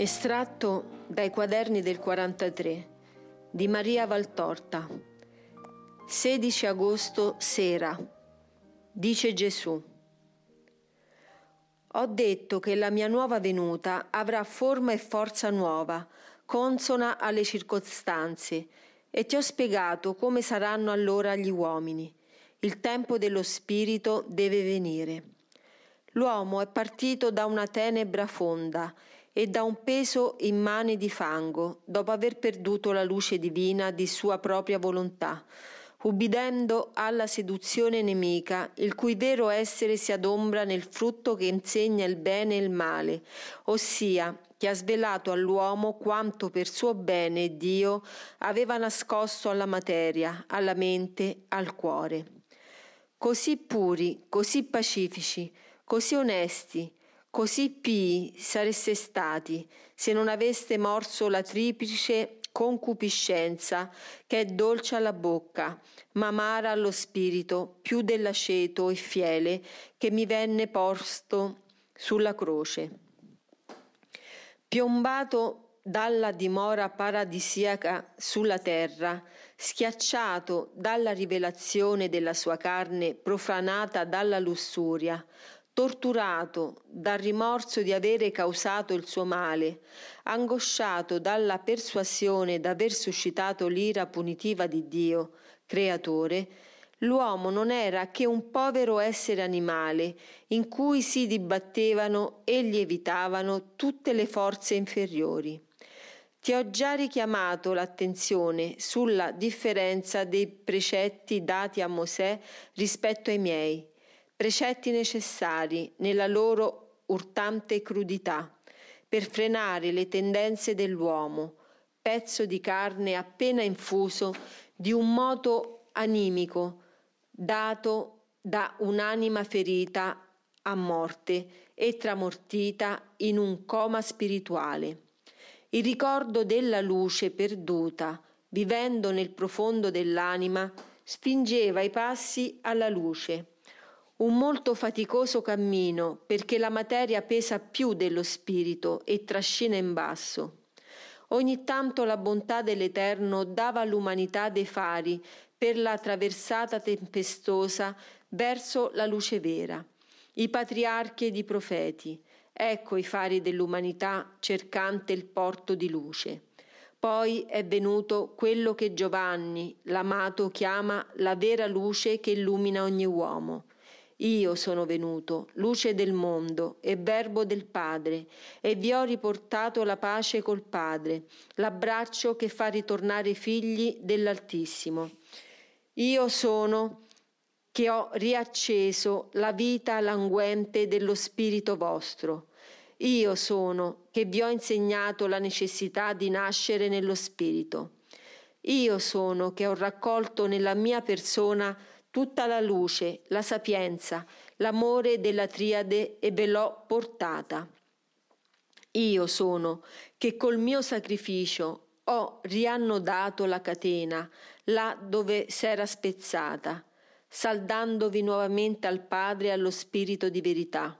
Estratto dai quaderni del 43 di Maria Valtorta. 16 agosto sera. Dice Gesù. Ho detto che la mia nuova venuta avrà forma e forza nuova, consona alle circostanze, e ti ho spiegato come saranno allora gli uomini. Il tempo dello Spirito deve venire. L'uomo è partito da una tenebra fonda e da un peso immane di fango, dopo aver perduto la luce divina di sua propria volontà, ubbidendo alla seduzione nemica, il cui vero essere si adombra nel frutto che insegna il bene e il male, ossia che ha svelato all'uomo quanto per suo bene Dio aveva nascosto alla materia, alla mente, al cuore. Così puri, così pacifici, così onesti, Così pii sareste stati se non aveste morso la triplice concupiscenza che è dolce alla bocca, ma amara allo spirito più dell'aceto e fiele che mi venne posto sulla croce. Piombato dalla dimora paradisiaca sulla terra, schiacciato dalla rivelazione della sua carne profanata dalla lussuria, torturato dal rimorso di avere causato il suo male, angosciato dalla persuasione d'aver suscitato l'ira punitiva di Dio, creatore, l'uomo non era che un povero essere animale in cui si dibattevano e lievitavano tutte le forze inferiori. Ti ho già richiamato l'attenzione sulla differenza dei precetti dati a Mosè rispetto ai miei precetti necessari nella loro urtante crudità per frenare le tendenze dell'uomo, pezzo di carne appena infuso di un moto animico dato da un'anima ferita a morte e tramortita in un coma spirituale. Il ricordo della luce perduta, vivendo nel profondo dell'anima, spingeva i passi alla luce un molto faticoso cammino perché la materia pesa più dello spirito e trascina in basso. Ogni tanto la bontà dell'Eterno dava all'umanità dei fari per la traversata tempestosa verso la luce vera. I patriarchi ed i profeti, ecco i fari dell'umanità cercante il porto di luce. Poi è venuto quello che Giovanni, l'amato, chiama la vera luce che illumina ogni uomo. Io sono venuto, luce del mondo e verbo del Padre, e vi ho riportato la pace col Padre, l'abbraccio che fa ritornare i figli dell'Altissimo. Io sono che ho riacceso la vita languente dello Spirito vostro. Io sono che vi ho insegnato la necessità di nascere nello Spirito. Io sono che ho raccolto nella mia persona tutta la luce, la sapienza, l'amore della triade e ve l'ho portata. Io sono che col mio sacrificio ho riannodato la catena là dove s'era spezzata, saldandovi nuovamente al Padre e allo Spirito di verità.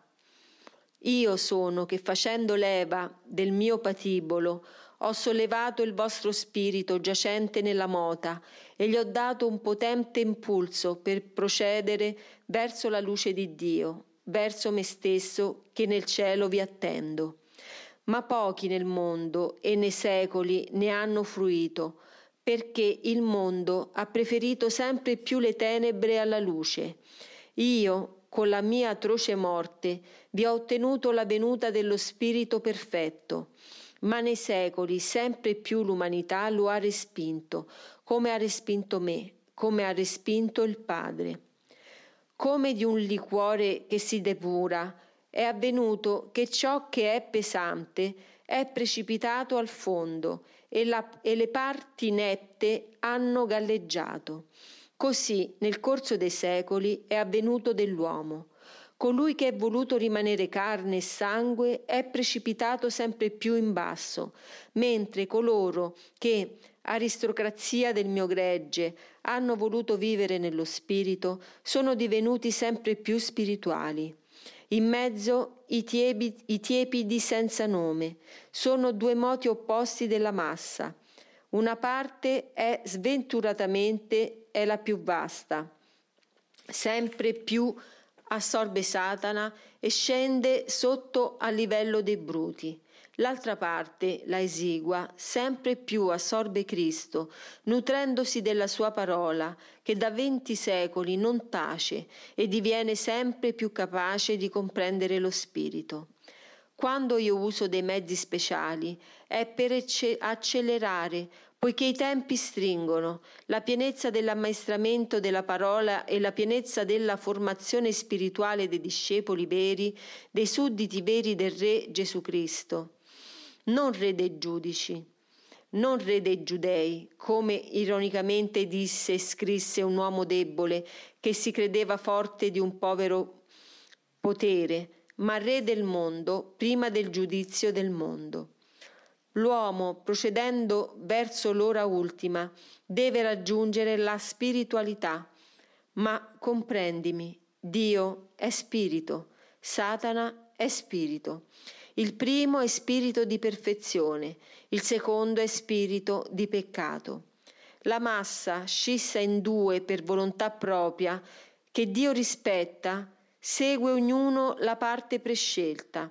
Io sono che facendo leva del mio patibolo ho sollevato il vostro spirito giacente nella mota e gli ho dato un potente impulso per procedere verso la luce di Dio, verso me stesso che nel cielo vi attendo. Ma pochi nel mondo e nei secoli ne hanno fruito, perché il mondo ha preferito sempre più le tenebre alla luce. Io, con la mia atroce morte, vi ho ottenuto la venuta dello Spirito perfetto ma nei secoli sempre più l'umanità lo ha respinto, come ha respinto me, come ha respinto il Padre. Come di un liquore che si depura, è avvenuto che ciò che è pesante è precipitato al fondo e, la, e le parti nette hanno galleggiato. Così nel corso dei secoli è avvenuto dell'uomo. Colui che è voluto rimanere carne e sangue è precipitato sempre più in basso, mentre coloro che, aristocrazia del mio gregge, hanno voluto vivere nello spirito, sono divenuti sempre più spirituali. in mezzo i, tiebi, i tiepidi senza nome. Sono due moti opposti della massa. Una parte è sventuratamente è la più vasta, sempre più assorbe Satana e scende sotto al livello dei bruti. L'altra parte, la esigua, sempre più assorbe Cristo, nutrendosi della sua parola, che da venti secoli non tace e diviene sempre più capace di comprendere lo Spirito. Quando io uso dei mezzi speciali è per accelerare, poiché i tempi stringono, la pienezza dell'ammaestramento della parola e la pienezza della formazione spirituale dei discepoli veri, dei sudditi veri del Re Gesù Cristo. Non Re dei giudici, non Re dei giudei, come ironicamente disse e scrisse un uomo debole che si credeva forte di un povero potere, ma Re del mondo prima del giudizio del mondo. L'uomo, procedendo verso l'ora ultima, deve raggiungere la spiritualità. Ma comprendimi, Dio è spirito, Satana è spirito. Il primo è spirito di perfezione, il secondo è spirito di peccato. La massa, scissa in due per volontà propria, che Dio rispetta, segue ognuno la parte prescelta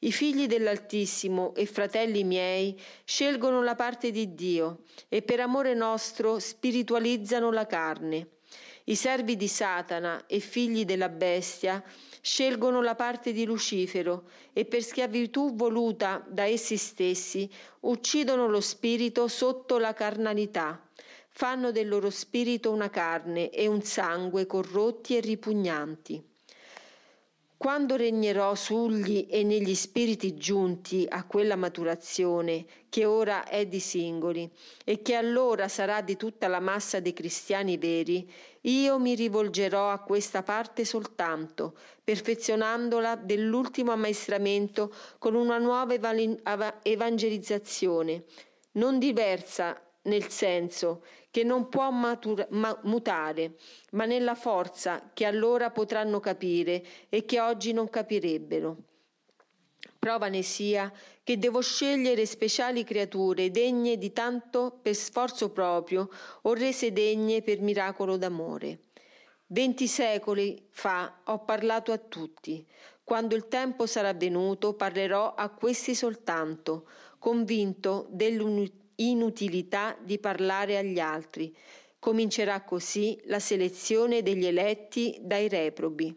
i figli dell'Altissimo e fratelli miei scelgono la parte di Dio e per amore nostro spiritualizzano la carne. I servi di Satana e figli della bestia scelgono la parte di Lucifero e per schiavitù voluta da essi stessi uccidono lo spirito sotto la carnalità. Fanno del loro spirito una carne e un sangue corrotti e ripugnanti. Quando regnerò sugli e negli spiriti giunti a quella maturazione che ora è di singoli e che allora sarà di tutta la massa dei cristiani veri, io mi rivolgerò a questa parte soltanto, perfezionandola dell'ultimo ammaestramento con una nuova evangelizzazione, non diversa nel senso che non può matura, ma, mutare, ma nella forza che allora potranno capire e che oggi non capirebbero. Prova ne sia che devo scegliere speciali creature degne di tanto per sforzo proprio o rese degne per miracolo d'amore. Venti secoli fa ho parlato a tutti. Quando il tempo sarà venuto parlerò a questi soltanto, convinto dell'unità inutilità di parlare agli altri. Comincerà così la selezione degli eletti dai reprobi.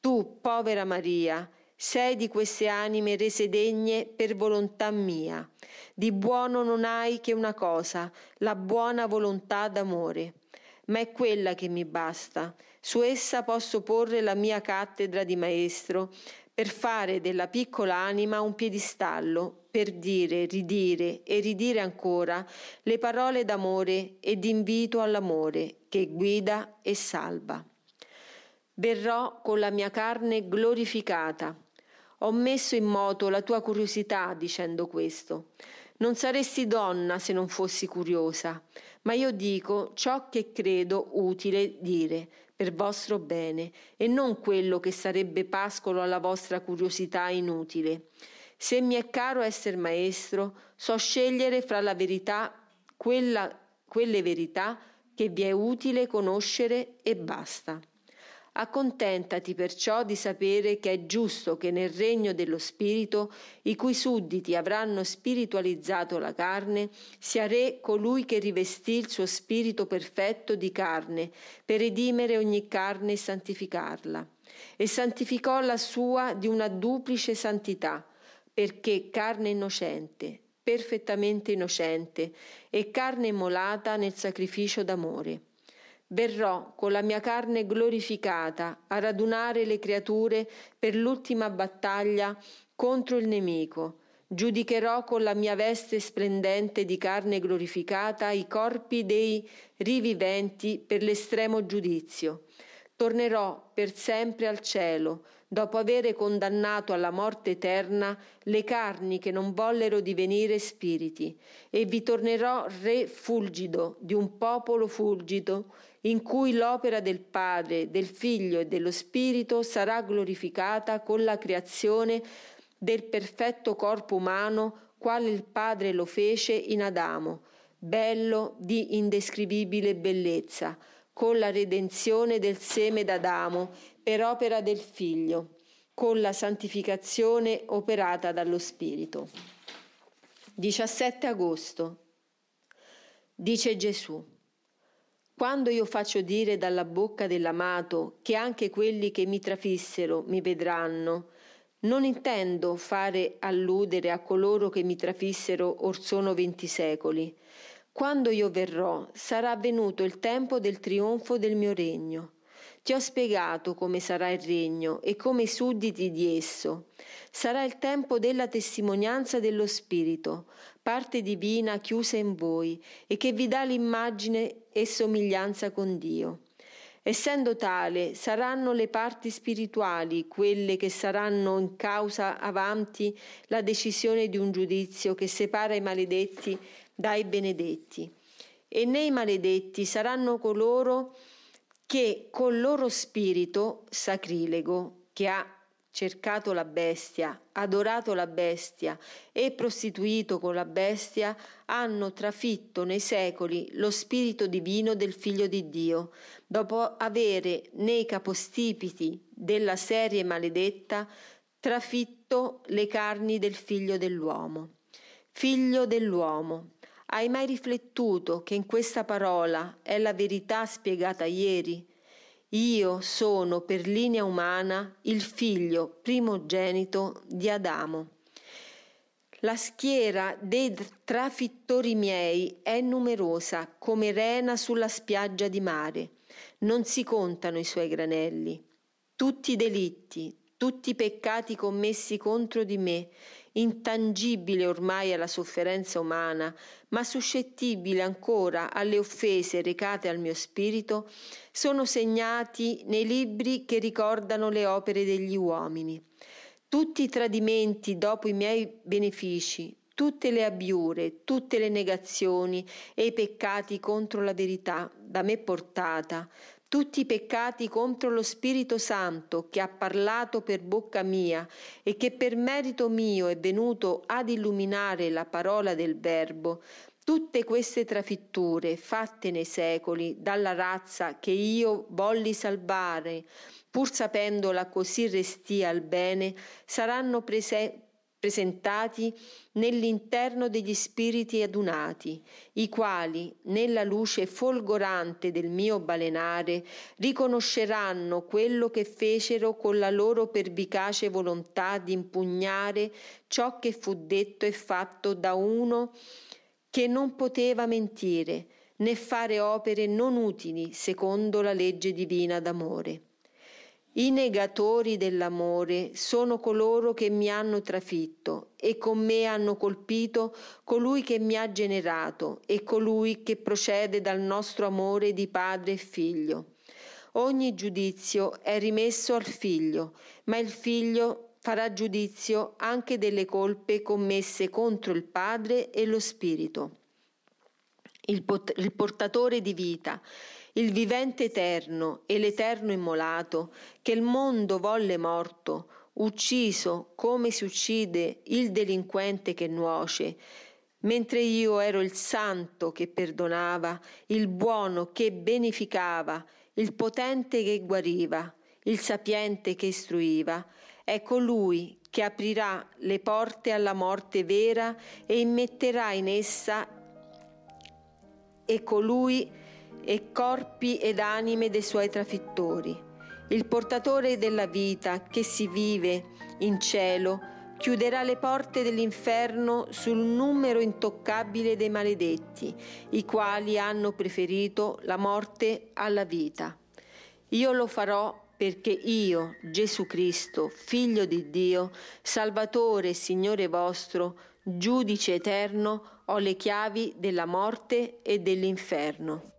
Tu, povera Maria, sei di queste anime rese degne per volontà mia. Di buono non hai che una cosa, la buona volontà d'amore. Ma è quella che mi basta. Su essa posso porre la mia cattedra di maestro per fare della piccola anima un piedistallo, per dire, ridire e ridire ancora le parole d'amore e d'invito all'amore che guida e salva. Verrò con la mia carne glorificata. Ho messo in moto la tua curiosità dicendo questo. Non saresti donna se non fossi curiosa, ma io dico ciò che credo utile dire, per vostro bene e non quello che sarebbe pascolo alla vostra curiosità inutile. Se mi è caro essere maestro, so scegliere fra la verità, quella, quelle verità che vi è utile conoscere e basta. Accontentati perciò di sapere che è giusto che nel regno dello Spirito, i cui sudditi avranno spiritualizzato la carne, sia re colui che rivestì il suo spirito perfetto di carne, per redimere ogni carne e santificarla. E santificò la sua di una duplice santità, perché carne innocente, perfettamente innocente, e carne immolata nel sacrificio d'amore Verrò con la mia carne glorificata a radunare le creature per l'ultima battaglia contro il nemico. Giudicherò con la mia veste splendente di carne glorificata i corpi dei riviventi per l'estremo giudizio. Tornerò per sempre al cielo, dopo avere condannato alla morte eterna le carni che non vollero divenire spiriti, e vi tornerò re fulgido di un popolo fulgido, in cui l'opera del Padre, del Figlio e dello Spirito sarà glorificata con la creazione del perfetto corpo umano, quale il Padre lo fece in Adamo, bello di indescrivibile bellezza, con la redenzione del seme d'Adamo per opera del Figlio, con la santificazione operata dallo Spirito. 17 agosto. Dice Gesù. Quando io faccio dire dalla bocca dell'amato che anche quelli che mi trafissero mi vedranno, non intendo fare alludere a coloro che mi trafissero or sono venti secoli. Quando io verrò, sarà venuto il tempo del trionfo del mio regno. Ti ho spiegato come sarà il regno e come i sudditi di esso. Sarà il tempo della testimonianza dello Spirito, parte divina chiusa in voi e che vi dà l'immagine e somiglianza con Dio. Essendo tale, saranno le parti spirituali quelle che saranno in causa avanti la decisione di un giudizio che separa i maledetti dai benedetti. E nei maledetti saranno coloro che col loro spirito sacrilego, che ha cercato la bestia, adorato la bestia e prostituito con la bestia, hanno trafitto nei secoli lo spirito divino del Figlio di Dio, dopo avere nei capostipiti della serie maledetta trafitto le carni del Figlio dell'uomo. Figlio dell'uomo, hai mai riflettuto che in questa parola è la verità spiegata ieri? Io sono per linea umana il figlio primogenito di Adamo. La schiera dei trafittori miei è numerosa come rena sulla spiaggia di mare. Non si contano i suoi granelli. Tutti i delitti, tutti i peccati commessi contro di me intangibile ormai alla sofferenza umana, ma suscettibile ancora alle offese recate al mio spirito, sono segnati nei libri che ricordano le opere degli uomini. Tutti i tradimenti dopo i miei benefici, tutte le abbiure, tutte le negazioni e i peccati contro la verità da me portata, tutti i peccati contro lo Spirito Santo che ha parlato per bocca mia e che per merito mio è venuto ad illuminare la parola del Verbo, tutte queste trafitture fatte nei secoli dalla razza che io volli salvare, pur sapendola così restia al bene, saranno presenti presentati nell'interno degli spiriti adunati, i quali, nella luce folgorante del mio balenare, riconosceranno quello che fecero con la loro pervicace volontà di impugnare ciò che fu detto e fatto da uno che non poteva mentire né fare opere non utili secondo la legge divina d'amore. I negatori dell'amore sono coloro che mi hanno trafitto e con me hanno colpito colui che mi ha generato e colui che procede dal nostro amore di padre e figlio. Ogni giudizio è rimesso al figlio, ma il figlio farà giudizio anche delle colpe commesse contro il padre e lo spirito. Il, pot- il portatore di vita il vivente eterno e l'eterno immolato, che il mondo volle morto, ucciso come si uccide il delinquente che nuoce, mentre io ero il santo che perdonava, il buono che beneficava, il potente che guariva, il sapiente che istruiva, è colui che aprirà le porte alla morte vera e immetterà in essa e colui e corpi ed anime dei suoi trafittori. Il portatore della vita che si vive in cielo chiuderà le porte dell'inferno sul numero intoccabile dei maledetti, i quali hanno preferito la morte alla vita. Io lo farò perché io, Gesù Cristo, figlio di Dio, Salvatore e Signore vostro, giudice eterno, ho le chiavi della morte e dell'inferno.